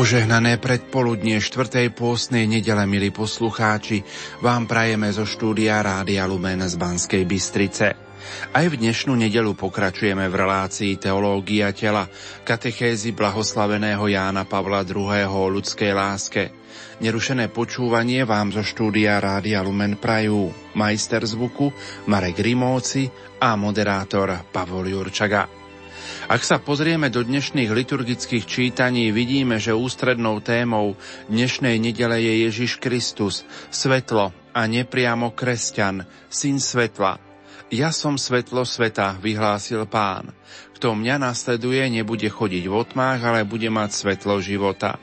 Požehnané predpoludnie 4. pôstnej nedele, milí poslucháči, vám prajeme zo štúdia Rádia Lumen z Banskej Bystrice. Aj v dnešnú nedelu pokračujeme v relácii Teológia tela, katechézy blahoslaveného Jána Pavla II. o ľudskej láske. Nerušené počúvanie vám zo štúdia Rádia Lumen prajú majster zvuku Marek Rimóci a moderátor Pavol Jurčaga. Ak sa pozrieme do dnešných liturgických čítaní, vidíme, že ústrednou témou dnešnej nedele je Ježiš Kristus, svetlo a nepriamo kresťan, syn svetla. Ja som svetlo sveta, vyhlásil pán. Kto mňa nasleduje, nebude chodiť v otmách, ale bude mať svetlo života.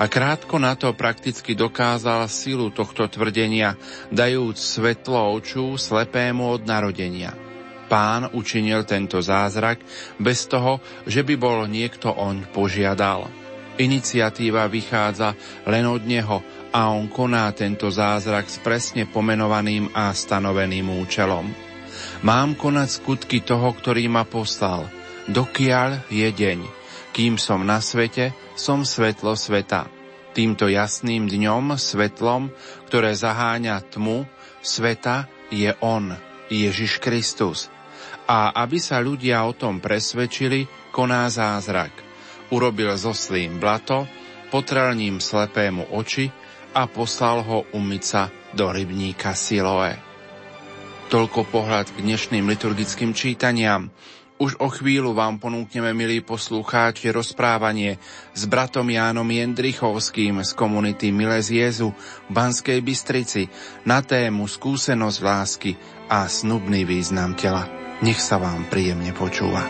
A krátko na to prakticky dokázal silu tohto tvrdenia, dajúc svetlo oču slepému od narodenia. Pán učinil tento zázrak bez toho, že by bol niekto oň požiadal. Iniciatíva vychádza len od neho a on koná tento zázrak s presne pomenovaným a stanoveným účelom. Mám konať skutky toho, ktorý ma poslal. Dokiaľ je deň. Kým som na svete, som svetlo sveta. Týmto jasným dňom, svetlom, ktoré zaháňa tmu, sveta je On, Ježiš Kristus, a aby sa ľudia o tom presvedčili, koná zázrak. Urobil zo slím blato, potrel ním slepému oči a poslal ho umyť sa do rybníka Siloe. Toľko pohľad k dnešným liturgickým čítaniam. Už o chvíľu vám ponúkneme, milí poslucháči, rozprávanie s bratom Jánom Jendrichovským z komunity Miles Jezu v Banskej Bystrici na tému skúsenosť lásky a snubný význam tela. Nech sa vám príjemne počúva.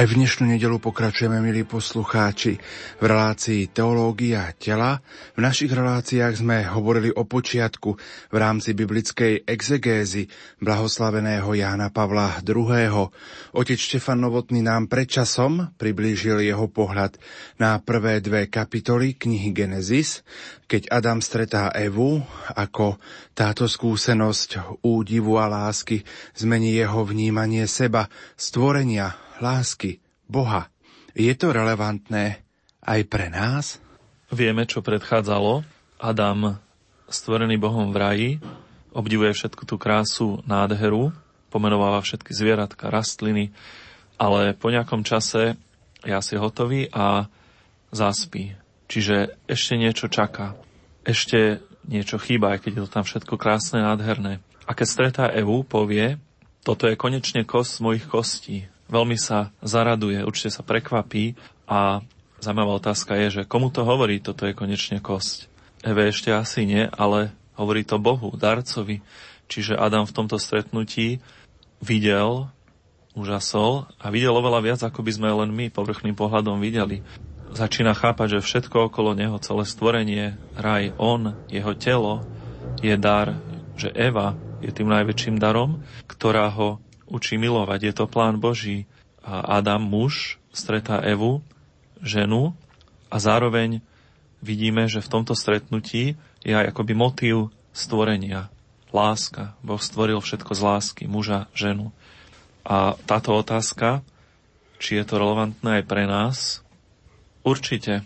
Aj v dnešnú nedelu pokračujeme, milí poslucháči, v relácii Teológia tela. V našich reláciách sme hovorili o počiatku v rámci biblickej exegézy blahoslaveného Jána Pavla II. Otec Štefan Novotný nám predčasom priblížil jeho pohľad na prvé dve kapitoly knihy Genesis, keď Adam stretá Evu, ako táto skúsenosť údivu a lásky zmení jeho vnímanie seba, stvorenia, lásky Boha. Je to relevantné aj pre nás? Vieme, čo predchádzalo. Adam, stvorený Bohom v raji, obdivuje všetku tú krásu, nádheru, pomenováva všetky zvieratka, rastliny, ale po nejakom čase je asi hotový a zaspí. Čiže ešte niečo čaká. Ešte niečo chýba, aj keď je to tam všetko krásne, nádherné. A keď stretá Evu, povie, toto je konečne kost mojich kostí veľmi sa zaraduje, určite sa prekvapí a zaujímavá otázka je, že komu to hovorí, toto je konečne kosť. Eve ešte asi nie, ale hovorí to Bohu, darcovi. Čiže Adam v tomto stretnutí videl, úžasol a videl oveľa viac, ako by sme len my povrchným pohľadom videli. Začína chápať, že všetko okolo neho, celé stvorenie, raj, on, jeho telo, je dar, že Eva je tým najväčším darom, ktorá ho učí milovať. Je to plán Boží. Adam, muž, stretá Evu, ženu a zároveň vidíme, že v tomto stretnutí je aj akoby motív stvorenia. Láska. Boh stvoril všetko z lásky, muža, ženu. A táto otázka, či je to relevantné aj pre nás, určite.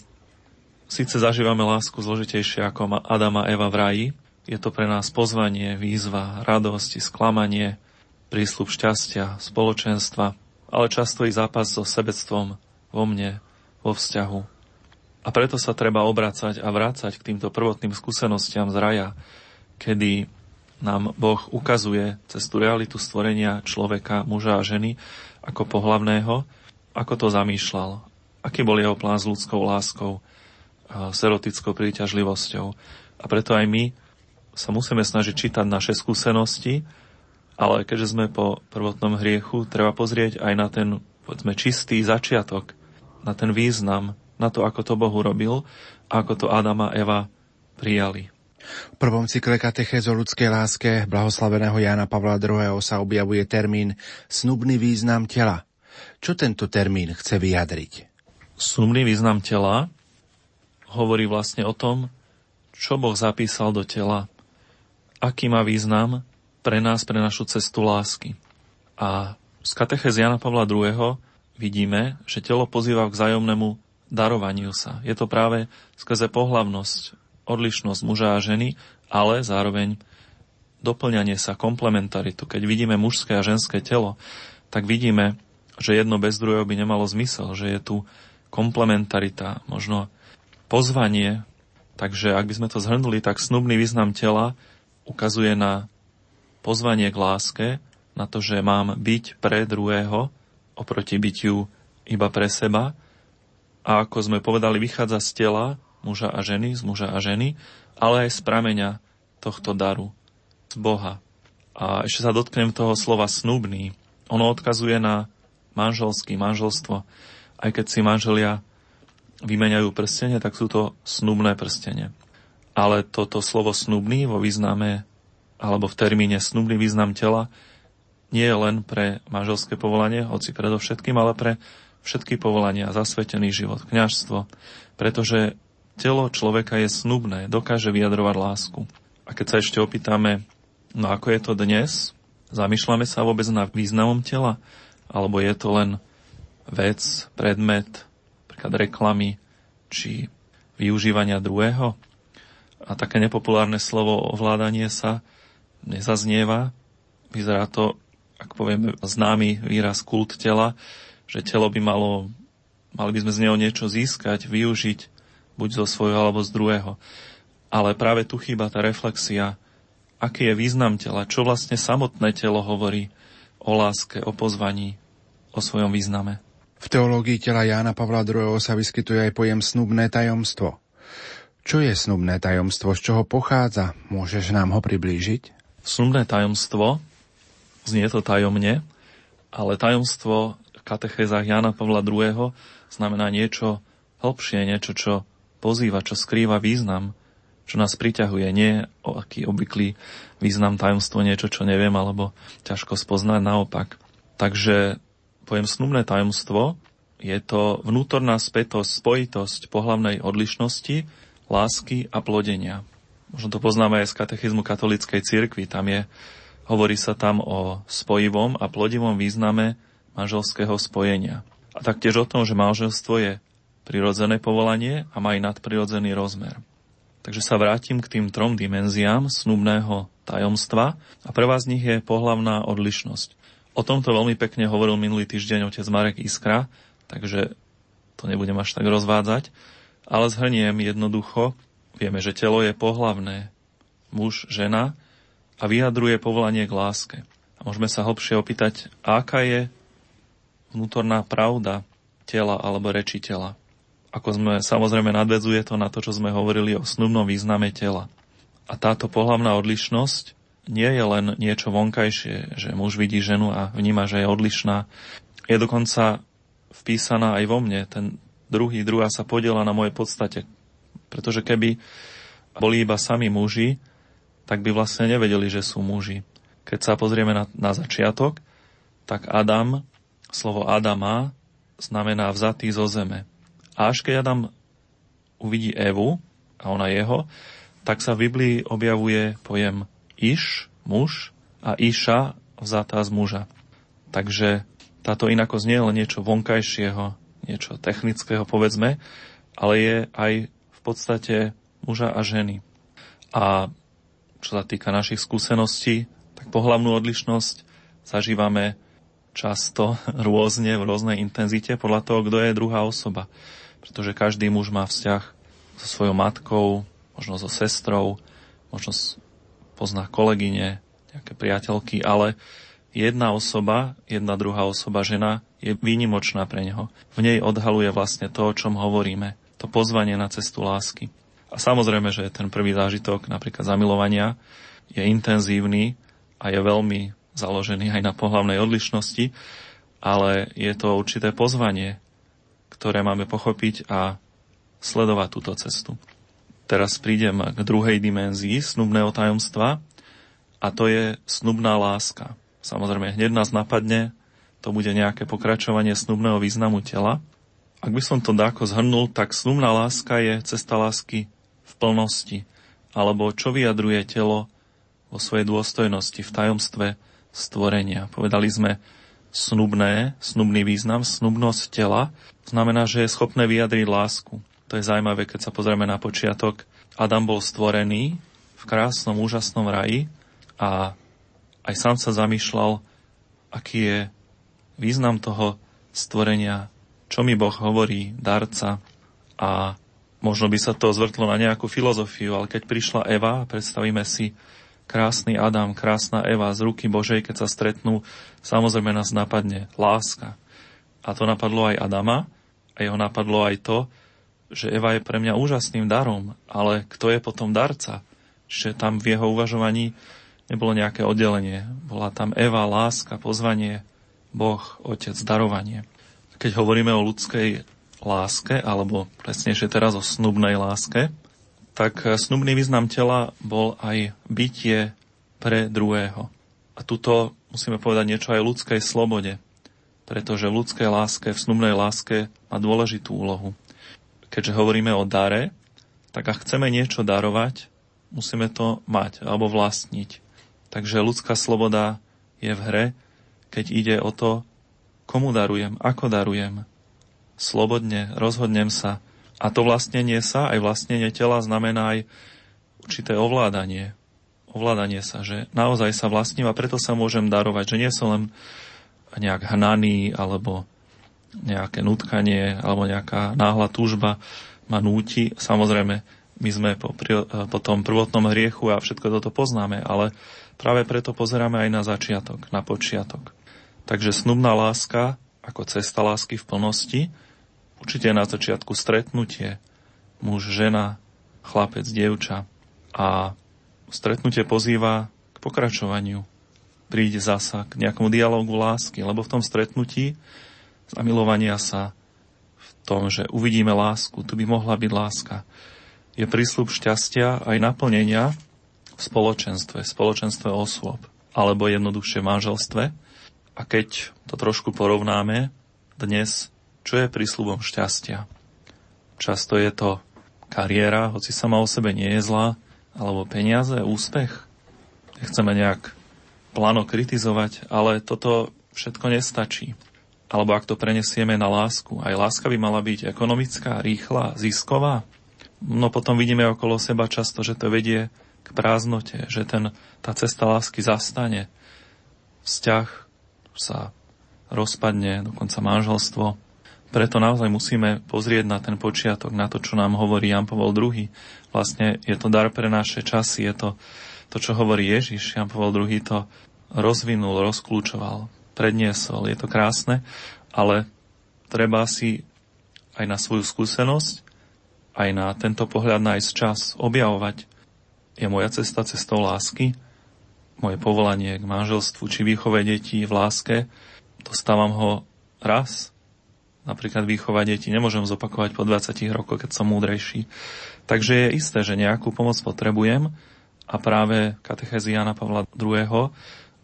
Sice zažívame lásku zložitejšie ako Adama Eva v raji, je to pre nás pozvanie, výzva, radosť, sklamanie, prísľub šťastia, spoločenstva, ale často i zápas so sebectvom vo mne, vo vzťahu. A preto sa treba obracať a vrácať k týmto prvotným skúsenostiam z raja, kedy nám Boh ukazuje cez tú realitu stvorenia človeka, muža a ženy ako pohlavného, ako to zamýšľal, aký bol jeho plán s ľudskou láskou, s erotickou príťažlivosťou. A preto aj my sa musíme snažiť čítať naše skúsenosti, ale keďže sme po prvotnom hriechu, treba pozrieť aj na ten, povedzme, čistý začiatok, na ten význam, na to, ako to Boh urobil a ako to Adama a Eva prijali. V prvom cykle katechéz o ľudskej láske blahoslaveného Jána Pavla II. sa objavuje termín snubný význam tela. Čo tento termín chce vyjadriť? Snubný význam tela hovorí vlastne o tom, čo Boh zapísal do tela, aký má význam pre nás, pre našu cestu lásky. A z katechéz Jana Pavla II. vidíme, že telo pozýva k vzájomnému darovaniu sa. Je to práve skrze pohlavnosť, odlišnosť muža a ženy, ale zároveň doplňanie sa, komplementaritu. Keď vidíme mužské a ženské telo, tak vidíme, že jedno bez druhého by nemalo zmysel, že je tu komplementarita, možno pozvanie. Takže ak by sme to zhrnuli, tak snubný význam tela ukazuje na pozvanie k láske, na to, že mám byť pre druhého oproti bytiu iba pre seba. A ako sme povedali, vychádza z tela muža a ženy, z muža a ženy, ale aj z prameňa tohto daru, z Boha. A ešte sa dotknem toho slova snubný. Ono odkazuje na manželský, manželstvo. Aj keď si manželia vymeniajú prstenie, tak sú to snubné prstenie. Ale toto slovo snubný vo význame alebo v termíne snubný význam tela nie je len pre manželské povolanie, hoci predovšetkým, ale pre všetky povolania, zasvetený život, kňažstvo, pretože telo človeka je snubné, dokáže vyjadrovať lásku. A keď sa ešte opýtame, no ako je to dnes, zamýšľame sa vôbec na významom tela, alebo je to len vec, predmet, napríklad reklamy, či využívania druhého. A také nepopulárne slovo ovládanie sa nezaznieva. Vyzerá to, ak povieme, známy výraz kult tela, že telo by malo, mali by sme z neho niečo získať, využiť, buď zo svojho alebo z druhého. Ale práve tu chýba tá reflexia, aký je význam tela, čo vlastne samotné telo hovorí o láske, o pozvaní, o svojom význame. V teológii tela Jána Pavla II. sa vyskytuje aj pojem snubné tajomstvo. Čo je snubné tajomstvo, z čoho pochádza? Môžeš nám ho priblížiť? Snubné tajomstvo, znie to tajomne, ale tajomstvo v katechézach Jána Pavla II. znamená niečo hlbšie, niečo, čo pozýva, čo skrýva význam, čo nás priťahuje, nie o aký obvyklý význam tajomstvo, niečo, čo neviem, alebo ťažko spoznať, naopak. Takže pojem snubné tajomstvo je to vnútorná spätosť, spojitosť pohlavnej odlišnosti, lásky a plodenia. Možno to poznáme aj z katechizmu katolíckej cirkvi. Tam je, hovorí sa tam o spojivom a plodivom význame manželského spojenia. A taktiež o tom, že manželstvo je prirodzené povolanie a má aj nadprirodzený rozmer. Takže sa vrátim k tým trom dimenziám snubného tajomstva a prvá z nich je pohlavná odlišnosť. O tomto veľmi pekne hovoril minulý týždeň otec Marek Iskra, takže to nebudem až tak rozvádzať, ale zhrniem jednoducho, vieme, že telo je pohlavné, muž, žena a vyjadruje povolanie k láske. A môžeme sa hlbšie opýtať, aká je vnútorná pravda tela alebo reči tela ako sme, samozrejme nadvedzuje to na to, čo sme hovorili o snubnom význame tela. A táto pohlavná odlišnosť nie je len niečo vonkajšie, že muž vidí ženu a vníma, že je odlišná. Je dokonca vpísaná aj vo mne. Ten druhý, druhá sa podiela na mojej podstate. Pretože keby boli iba sami muži, tak by vlastne nevedeli, že sú muži. Keď sa pozrieme na, na začiatok, tak Adam, slovo Adama znamená vzatý zo zeme. A až keď Adam uvidí Evu a ona jeho, tak sa v Biblii objavuje pojem iš, muž a iša vzatá z muža. Takže táto inakosť nie je len niečo vonkajšieho, niečo technického, povedzme, ale je aj v podstate muža a ženy. A čo sa týka našich skúseností, tak pohľavnú odlišnosť zažívame často rôzne, v rôznej intenzite podľa toho, kto je druhá osoba pretože každý muž má vzťah so svojou matkou, možno so sestrou, možno pozná kolegyne, nejaké priateľky, ale jedna osoba, jedna druhá osoba, žena, je výnimočná pre neho. V nej odhaluje vlastne to, o čom hovoríme, to pozvanie na cestu lásky. A samozrejme, že ten prvý zážitok, napríklad zamilovania, je intenzívny a je veľmi založený aj na pohlavnej odlišnosti, ale je to určité pozvanie ktoré máme pochopiť a sledovať túto cestu. Teraz prídem k druhej dimenzii snubného tajomstva a to je snubná láska. Samozrejme, hneď nás napadne, to bude nejaké pokračovanie snubného významu tela. Ak by som to dáko zhrnul, tak snubná láska je cesta lásky v plnosti, alebo čo vyjadruje telo vo svojej dôstojnosti, v tajomstve stvorenia. Povedali sme snubné, snubný význam, snubnosť tela, znamená, že je schopné vyjadriť lásku. To je zaujímavé, keď sa pozrieme na počiatok. Adam bol stvorený v krásnom, úžasnom raji a aj sám sa zamýšľal, aký je význam toho stvorenia, čo mi Boh hovorí, darca a možno by sa to zvrtlo na nejakú filozofiu, ale keď prišla Eva, predstavíme si, krásny Adam, krásna Eva z ruky Božej, keď sa stretnú, samozrejme nás napadne láska. A to napadlo aj Adama a jeho napadlo aj to, že Eva je pre mňa úžasným darom, ale kto je potom darca? Čiže tam v jeho uvažovaní nebolo nejaké oddelenie. Bola tam Eva, láska, pozvanie, Boh, Otec, darovanie. Keď hovoríme o ľudskej láske, alebo presnejšie teraz o snubnej láske, tak snubný význam tela bol aj bytie pre druhého. A tuto musíme povedať niečo aj o ľudskej slobode, pretože v ľudskej láske, v snubnej láske má dôležitú úlohu. Keďže hovoríme o dare, tak ak chceme niečo darovať, musíme to mať alebo vlastniť. Takže ľudská sloboda je v hre, keď ide o to, komu darujem, ako darujem. Slobodne rozhodnem sa, a to vlastnenie sa, aj vlastnenie tela znamená aj určité ovládanie. Ovládanie sa, že naozaj sa vlastním a preto sa môžem darovať, že nie som len nejak hnaný alebo nejaké nutkanie alebo nejaká náhla túžba ma núti. Samozrejme, my sme po, po tom prvotnom hriechu a všetko toto poznáme, ale práve preto pozeráme aj na začiatok, na počiatok. Takže snubná láska ako cesta lásky v plnosti Určite na začiatku stretnutie muž, žena, chlapec, dievča a stretnutie pozýva k pokračovaniu. Príde zasa k nejakomu dialogu lásky, lebo v tom stretnutí zamilovania sa v tom, že uvidíme lásku, tu by mohla byť láska. Je prísľub šťastia aj naplnenia v spoločenstve, spoločenstve osôb, alebo jednoduchšie v manželstve. A keď to trošku porovnáme, dnes čo je prísľubom šťastia. Často je to kariéra, hoci sama o sebe nie je zlá, alebo peniaze, úspech. Nechceme nejak pláno kritizovať, ale toto všetko nestačí. Alebo ak to prenesieme na lásku, aj láska by mala byť ekonomická, rýchla, zisková. No potom vidíme okolo seba často, že to vedie k prázdnote, že ten, tá cesta lásky zastane. Vzťah sa rozpadne, dokonca manželstvo. Preto naozaj musíme pozrieť na ten počiatok, na to, čo nám hovorí Jan Pavel II. Vlastne je to dar pre naše časy, je to to, čo hovorí Ježiš. Jan Pavel II to rozvinul, rozklúčoval, predniesol. Je to krásne, ale treba si aj na svoju skúsenosť, aj na tento pohľad nájsť čas, objavovať. Je moja cesta cestou lásky, moje povolanie k manželstvu či výchove detí v láske, dostávam ho raz napríklad výchova detí nemôžem zopakovať po 20 rokoch, keď som múdrejší. Takže je isté, že nejakú pomoc potrebujem a práve katechezy Jana Pavla II.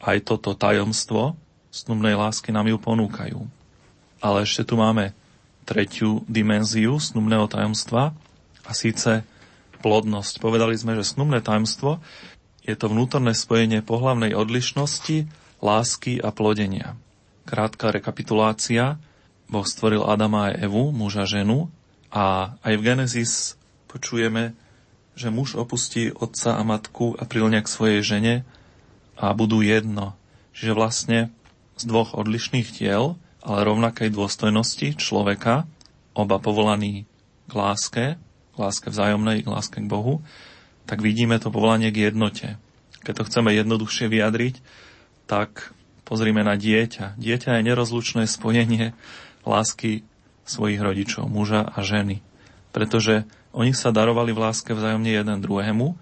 aj toto tajomstvo snubnej lásky nám ju ponúkajú. Ale ešte tu máme tretiu dimenziu snubného tajomstva a síce plodnosť. Povedali sme, že snubné tajomstvo je to vnútorné spojenie pohlavnej odlišnosti, lásky a plodenia. Krátka rekapitulácia – Boh stvoril Adama a Evu, muža ženu a aj v Genesis počujeme, že muž opustí otca a matku a prilňa k svojej žene a budú jedno. Čiže vlastne z dvoch odlišných tiel, ale rovnakej dôstojnosti človeka, oba povolaní k láske, k láske vzájomnej, k láske k Bohu, tak vidíme to povolanie k jednote. Keď to chceme jednoduchšie vyjadriť, tak pozrime na dieťa. Dieťa je nerozlučné spojenie lásky svojich rodičov, muža a ženy. Pretože oni sa darovali v láske vzájomne jeden druhému,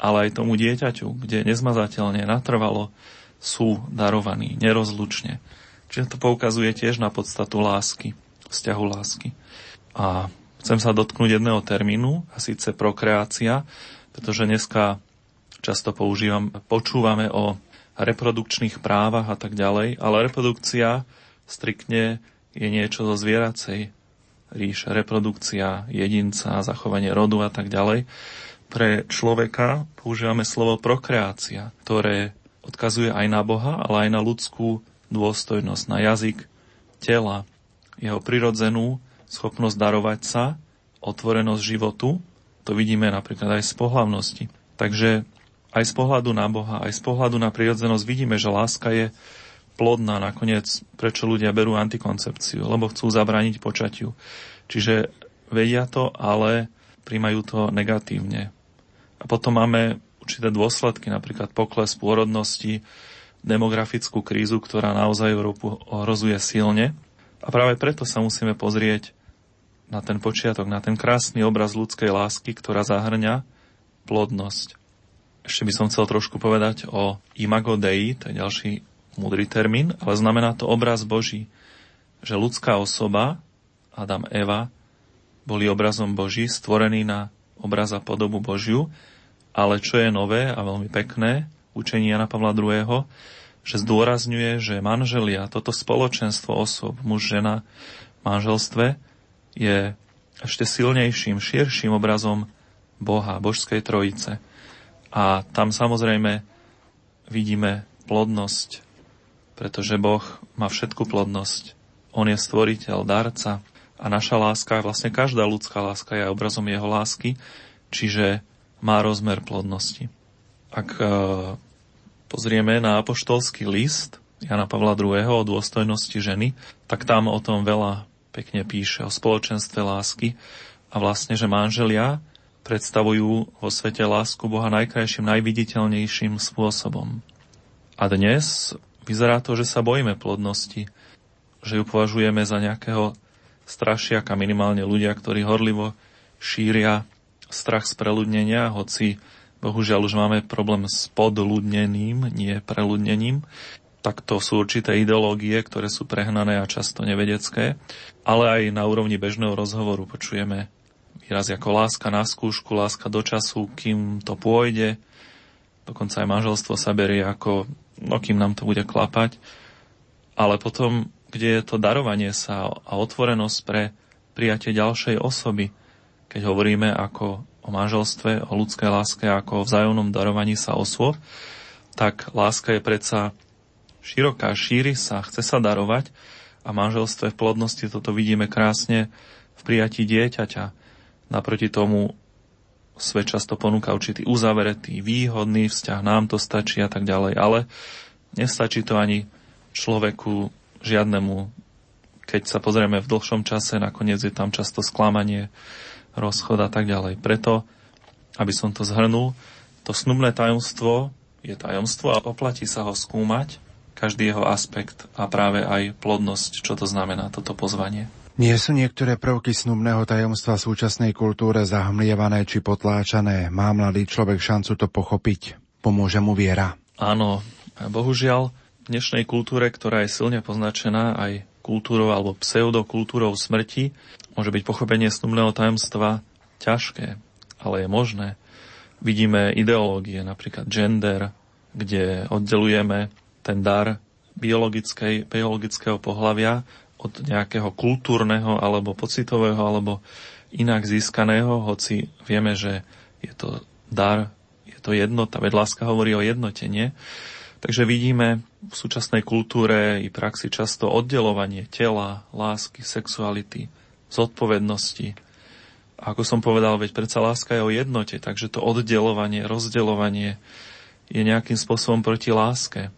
ale aj tomu dieťaťu, kde nezmazateľne natrvalo sú darovaní nerozlučne. Čiže to poukazuje tiež na podstatu lásky, vzťahu lásky. A chcem sa dotknúť jedného termínu, a síce prokreácia, pretože dneska často používam, počúvame o reprodukčných právach a tak ďalej, ale reprodukcia striktne je niečo zo zvieracej ríše, reprodukcia jedinca, zachovanie rodu a tak ďalej. Pre človeka používame slovo prokreácia, ktoré odkazuje aj na Boha, ale aj na ľudskú dôstojnosť, na jazyk tela, jeho prirodzenú schopnosť darovať sa, otvorenosť životu, to vidíme napríklad aj z pohlavnosti. Takže aj z pohľadu na Boha, aj z pohľadu na prirodzenosť vidíme, že láska je plodná. Nakoniec, prečo ľudia berú antikoncepciu? Lebo chcú zabrániť počatiu. Čiže vedia to, ale príjmajú to negatívne. A potom máme určité dôsledky, napríklad pokles pôrodnosti, demografickú krízu, ktorá naozaj Európu ohrozuje silne. A práve preto sa musíme pozrieť na ten počiatok, na ten krásny obraz ľudskej lásky, ktorá zahrňa plodnosť. Ešte by som chcel trošku povedať o imago Dei, to je ďalší múdry termín, ale znamená to obraz Boží, že ľudská osoba, Adam, Eva, boli obrazom Boží, stvorení na obraz a podobu Božiu ale čo je nové a veľmi pekné, učenie Jana Pavla II., že zdôrazňuje, že manželia, toto spoločenstvo osob, muž, žena, manželstve, je ešte silnejším, širším obrazom Boha, Božskej Trojice. A tam samozrejme vidíme plodnosť, pretože Boh má všetku plodnosť. On je stvoriteľ, darca a naša láska, vlastne každá ľudská láska je obrazom jeho lásky, čiže má rozmer plodnosti. Ak e, pozrieme na apoštolský list Jana Pavla II. o dôstojnosti ženy, tak tam o tom veľa pekne píše, o spoločenstve lásky a vlastne, že manželia predstavujú vo svete lásku Boha najkrajším, najviditeľnejším spôsobom. A dnes vyzerá to, že sa bojíme plodnosti, že ju považujeme za nejakého strašiaka, minimálne ľudia, ktorí horlivo šíria strach z preľudnenia, hoci bohužiaľ už máme problém s podľudneným, nie preľudnením, tak to sú určité ideológie, ktoré sú prehnané a často nevedecké, ale aj na úrovni bežného rozhovoru počujeme výraz ako láska na skúšku, láska do času, kým to pôjde, dokonca aj manželstvo sa berie ako, no kým nám to bude klapať, ale potom, kde je to darovanie sa a otvorenosť pre prijatie ďalšej osoby, keď hovoríme ako o manželstve, o ľudskej láske, ako o vzájomnom darovaní sa osôb, tak láska je predsa široká, šíri sa, chce sa darovať a manželstve v plodnosti toto vidíme krásne v prijatí dieťaťa. Naproti tomu svet často ponúka určitý uzavretý, výhodný vzťah, nám to stačí a tak ďalej, ale nestačí to ani človeku žiadnemu. Keď sa pozrieme v dlhšom čase, nakoniec je tam často sklamanie, rozchod a tak ďalej. Preto, aby som to zhrnul, to snubné tajomstvo je tajomstvo a oplatí sa ho skúmať, každý jeho aspekt a práve aj plodnosť, čo to znamená toto pozvanie. Nie sú niektoré prvky snubného tajomstva súčasnej kultúre zahmlievané či potláčané? Má mladý človek šancu to pochopiť? Pomôže mu viera? Áno, bohužiaľ v dnešnej kultúre, ktorá je silne poznačená aj kultúrou alebo pseudokultúrou smrti, môže byť pochopenie snubného tajomstva ťažké, ale je možné. Vidíme ideológie, napríklad gender, kde oddelujeme ten dar biologickej, biologického pohlavia od nejakého kultúrneho alebo pocitového alebo inak získaného, hoci vieme, že je to dar, je to jednota, veď láska hovorí o jednote, nie? Takže vidíme v súčasnej kultúre i praxi často oddelovanie tela, lásky, sexuality, zodpovednosti. A ako som povedal, veď predsa láska je o jednote, takže to oddelovanie, rozdeľovanie je nejakým spôsobom proti láske.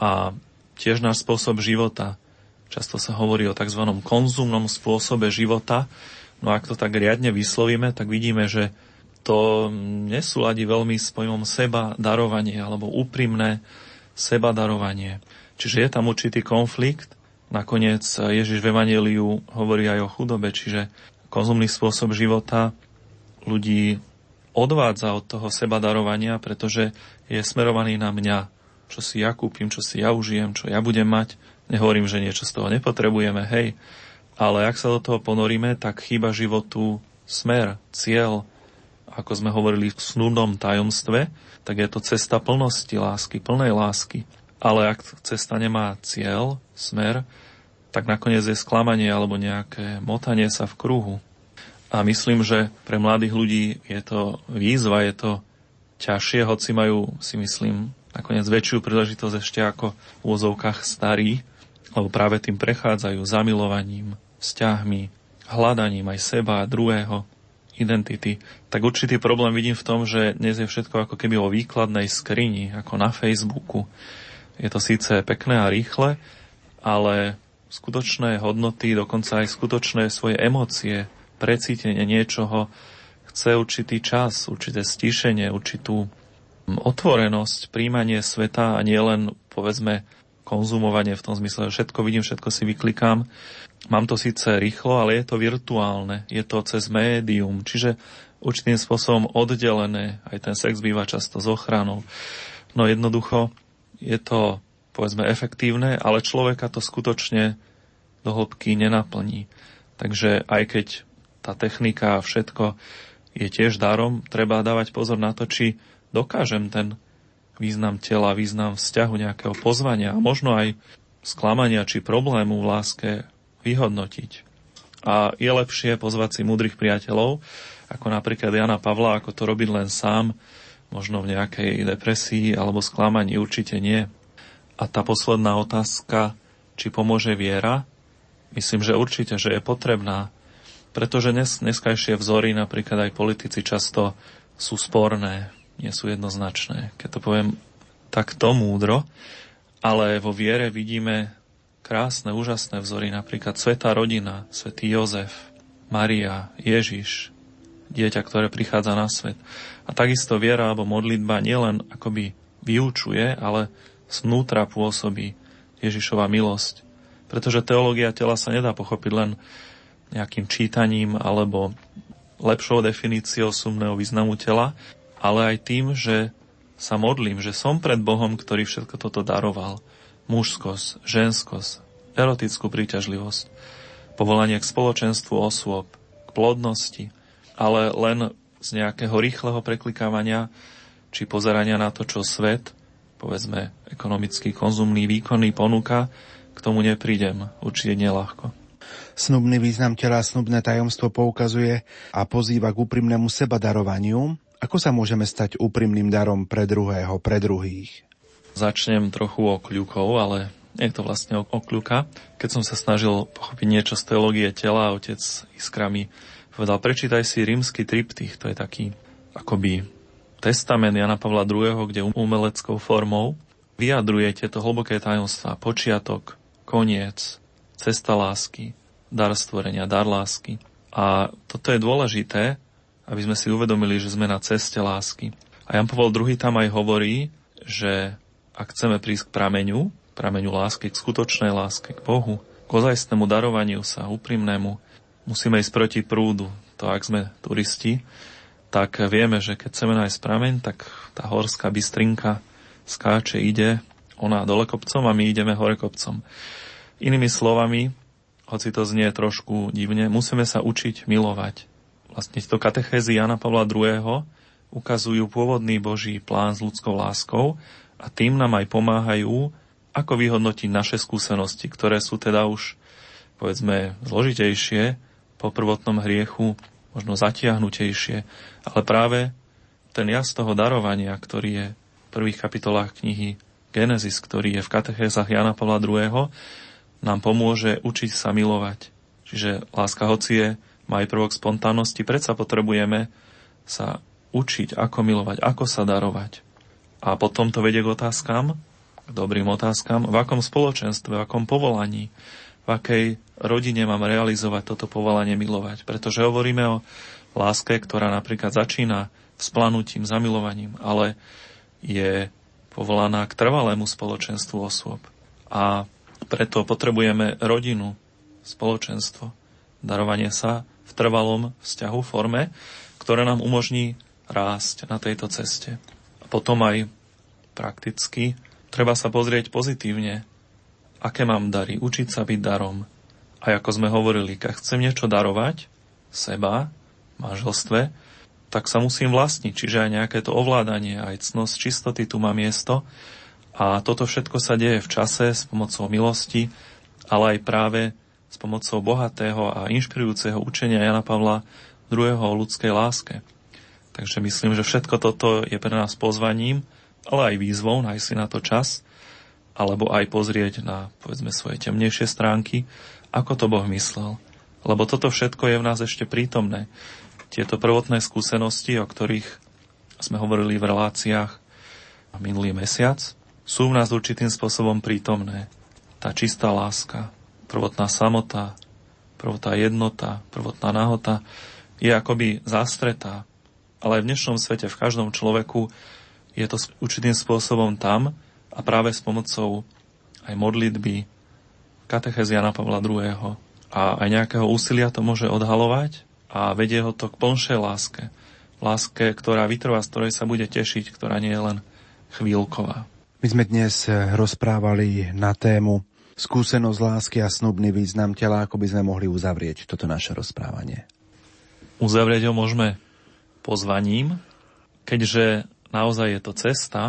A tiež náš spôsob života. Často sa hovorí o tzv. konzumnom spôsobe života. No ak to tak riadne vyslovíme, tak vidíme, že to nesúladí veľmi s pojmom seba darovanie alebo úprimné seba darovanie. Čiže je tam určitý konflikt Nakoniec Ježiš v Evangeliu hovorí aj o chudobe, čiže konzumný spôsob života ľudí odvádza od toho seba darovania, pretože je smerovaný na mňa, čo si ja kúpim, čo si ja užijem, čo ja budem mať. Nehovorím, že niečo z toho nepotrebujeme, hej, ale ak sa do toho ponoríme, tak chýba životu smer, cieľ. Ako sme hovorili v snúdnom tajomstve, tak je to cesta plnosti lásky, plnej lásky. Ale ak cesta nemá cieľ, smer, tak nakoniec je sklamanie alebo nejaké motanie sa v kruhu. A myslím, že pre mladých ľudí je to výzva, je to ťažšie, hoci majú, si myslím, nakoniec väčšiu príležitosť ešte ako v úzovkách starí, lebo práve tým prechádzajú zamilovaním, vzťahmi, hľadaním aj seba a druhého, identity, tak určitý problém vidím v tom, že dnes je všetko ako keby o výkladnej skrini, ako na Facebooku. Je to síce pekné a rýchle, ale skutočné hodnoty, dokonca aj skutočné svoje emócie, precítenie niečoho, chce určitý čas, určité stíšenie, určitú otvorenosť, príjmanie sveta a nielen, povedzme, konzumovanie v tom zmysle, že všetko vidím, všetko si vyklikám. Mám to síce rýchlo, ale je to virtuálne, je to cez médium, čiže určitým spôsobom oddelené, aj ten sex býva často s ochranou. No jednoducho je to, povedzme, efektívne, ale človeka to skutočne do hĺbky nenaplní. Takže aj keď tá technika a všetko je tiež darom, treba dávať pozor na to, či dokážem ten význam tela, význam vzťahu, nejakého pozvania a možno aj sklamania či problému v láske vyhodnotiť. A je lepšie pozvať si múdrych priateľov, ako napríklad Jana Pavla, ako to robiť len sám, možno v nejakej depresii alebo sklamaní, určite nie. A tá posledná otázka, či pomôže viera, myslím, že určite, že je potrebná, pretože dnes, dneskajšie vzory, napríklad aj politici často sú sporné, nie sú jednoznačné. Keď to poviem takto múdro, ale vo viere vidíme krásne, úžasné vzory, napríklad Svetá rodina, Svetý Jozef, Maria, Ježiš, dieťa, ktoré prichádza na svet. A takisto viera alebo modlitba nielen akoby vyučuje, ale znútra pôsobí Ježišova milosť. Pretože teológia tela sa nedá pochopiť len nejakým čítaním alebo lepšou definíciou sumného významu tela, ale aj tým, že sa modlím, že som pred Bohom, ktorý všetko toto daroval. Mužskosť, ženskosť, erotickú príťažlivosť, povolanie k spoločenstvu osôb, k plodnosti, ale len z nejakého rýchleho preklikávania či pozerania na to, čo svet, povedzme ekonomický, konzumný, výkonný ponúka, k tomu neprídem určite nelahko. Snubný význam tela, snubné tajomstvo poukazuje a pozýva k úprimnému sebadarovaniu, ako sa môžeme stať úprimným darom pre druhého, pre druhých? Začnem trochu o kľúkov, ale je to vlastne o kľúka. Keď som sa snažil pochopiť niečo z teológie tela, otec Iskra mi povedal, prečítaj si rímsky triptych, to je taký akoby testament Jana Pavla II, kde umeleckou formou vyjadruje tieto hlboké tajomstvá, počiatok, koniec, cesta lásky, dar stvorenia, dar lásky. A toto je dôležité, aby sme si uvedomili, že sme na ceste lásky. A Jan Pavel II tam aj hovorí, že ak chceme prísť k prameňu, prameňu lásky, k skutočnej láske, k Bohu, k ozajstnému darovaniu sa, úprimnému, musíme ísť proti prúdu. To ak sme turisti, tak vieme, že keď chceme nájsť prameň, tak tá horská bystrinka skáče, ide, ona dole kopcom a my ideme hore kopcom. Inými slovami, hoci to znie trošku divne, musíme sa učiť milovať vlastne to katechézy Jana Pavla II. ukazujú pôvodný Boží plán s ľudskou láskou a tým nám aj pomáhajú, ako vyhodnotiť naše skúsenosti, ktoré sú teda už, povedzme, zložitejšie po prvotnom hriechu, možno zatiahnutejšie, ale práve ten jas toho darovania, ktorý je v prvých kapitolách knihy Genesis, ktorý je v katechézach Jana Pavla II., nám pomôže učiť sa milovať. Čiže láska hoci je má aj prvok spontánnosti, predsa potrebujeme sa učiť, ako milovať, ako sa darovať. A potom to vedie k otázkam, k dobrým otázkam, v akom spoločenstve, v akom povolaní, v akej rodine mám realizovať toto povolanie milovať. Pretože hovoríme o láske, ktorá napríklad začína splanutím, zamilovaním, ale je povolaná k trvalému spoločenstvu osôb. A preto potrebujeme rodinu, spoločenstvo, darovanie sa v trvalom vzťahu, forme, ktoré nám umožní rásť na tejto ceste. A potom aj prakticky treba sa pozrieť pozitívne, aké mám dary, učiť sa byť darom. A ako sme hovorili, keď chcem niečo darovať, seba, manželstve, tak sa musím vlastniť. Čiže aj nejaké to ovládanie, aj cnosť čistoty tu má miesto. A toto všetko sa deje v čase s pomocou milosti, ale aj práve s pomocou bohatého a inšpirujúceho učenia Jana Pavla II. o ľudskej láske. Takže myslím, že všetko toto je pre nás pozvaním, ale aj výzvou nájsť si na to čas, alebo aj pozrieť na, povedzme, svoje temnejšie stránky, ako to Boh myslel. Lebo toto všetko je v nás ešte prítomné. Tieto prvotné skúsenosti, o ktorých sme hovorili v reláciách minulý mesiac, sú v nás určitým spôsobom prítomné. Tá čistá láska, prvotná samota, prvotná jednota, prvotná nahota je akoby zastretá. Ale aj v dnešnom svete, v každom človeku je to určitým spôsobom tam a práve s pomocou aj modlitby, katechézia Jana Pavla II. a aj nejakého úsilia to môže odhalovať a vedie ho to k plnšej láske. Láske, ktorá vytrvá, z ktorej sa bude tešiť, ktorá nie je len chvíľková. My sme dnes rozprávali na tému skúsenosť lásky a snubný význam tela, ako by sme mohli uzavrieť toto naše rozprávanie. Uzavrieť ho môžeme pozvaním, keďže naozaj je to cesta,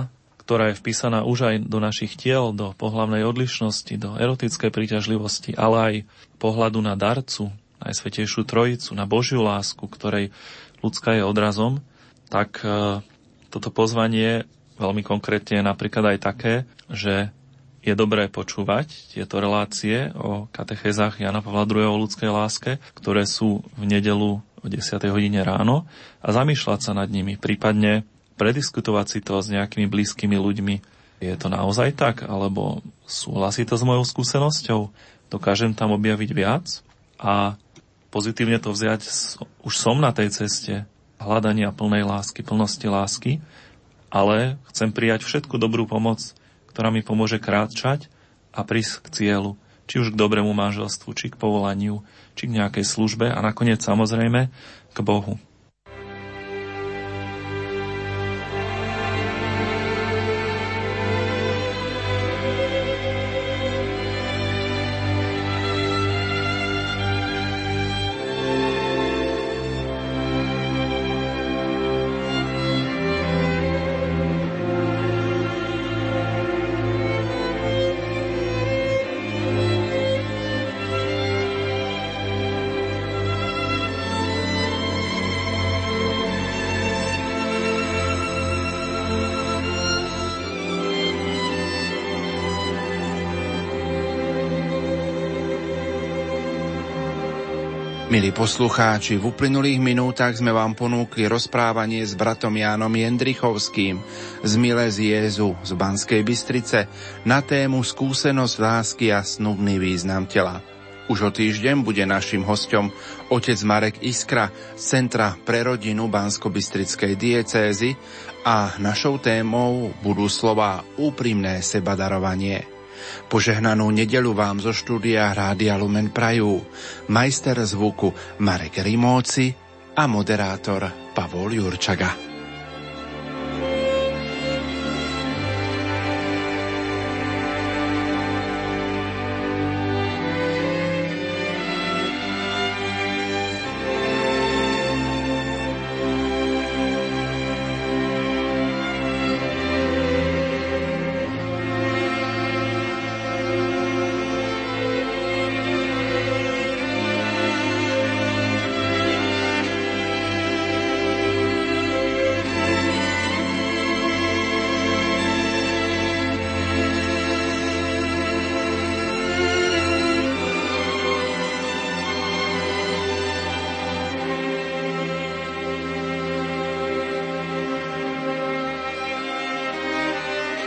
ktorá je vpísaná už aj do našich tiel, do pohlavnej odlišnosti, do erotickej príťažlivosti, ale aj pohľadu na darcu, Najsvetejšiu Trojicu, na Božiu lásku, ktorej ľudská je odrazom, tak e, toto pozvanie veľmi konkrétne je napríklad aj také, že je dobré počúvať tieto relácie o katechézach Jana Pavla II. o ľudskej láske, ktoré sú v nedelu o 10. hodine ráno a zamýšľať sa nad nimi, prípadne prediskutovať si to s nejakými blízkymi ľuďmi. Je to naozaj tak, alebo súhlasí to s mojou skúsenosťou? Dokážem tam objaviť viac? A pozitívne to vziať, už som na tej ceste hľadania plnej lásky, plnosti lásky, ale chcem prijať všetku dobrú pomoc, ktorá mi pomôže kráčať a prísť k cieľu, či už k dobrému manželstvu, či k povolaniu, či k nejakej službe a nakoniec samozrejme k Bohu. Milí poslucháči, v uplynulých minútach sme vám ponúkli rozprávanie s bratom Jánom Jendrichovským z Miles Jezu z Banskej Bystrice na tému skúsenosť lásky a snubný význam tela. Už o týždeň bude našim hostom otec Marek Iskra z Centra pre rodinu Bansko-Bystrickej diecézy a našou témou budú slova úprimné sebadarovanie. Požehnanú nedelu vám zo štúdia Rádia Lumen Prajú, majster zvuku Marek Rimóci a moderátor Pavol Jurčaga.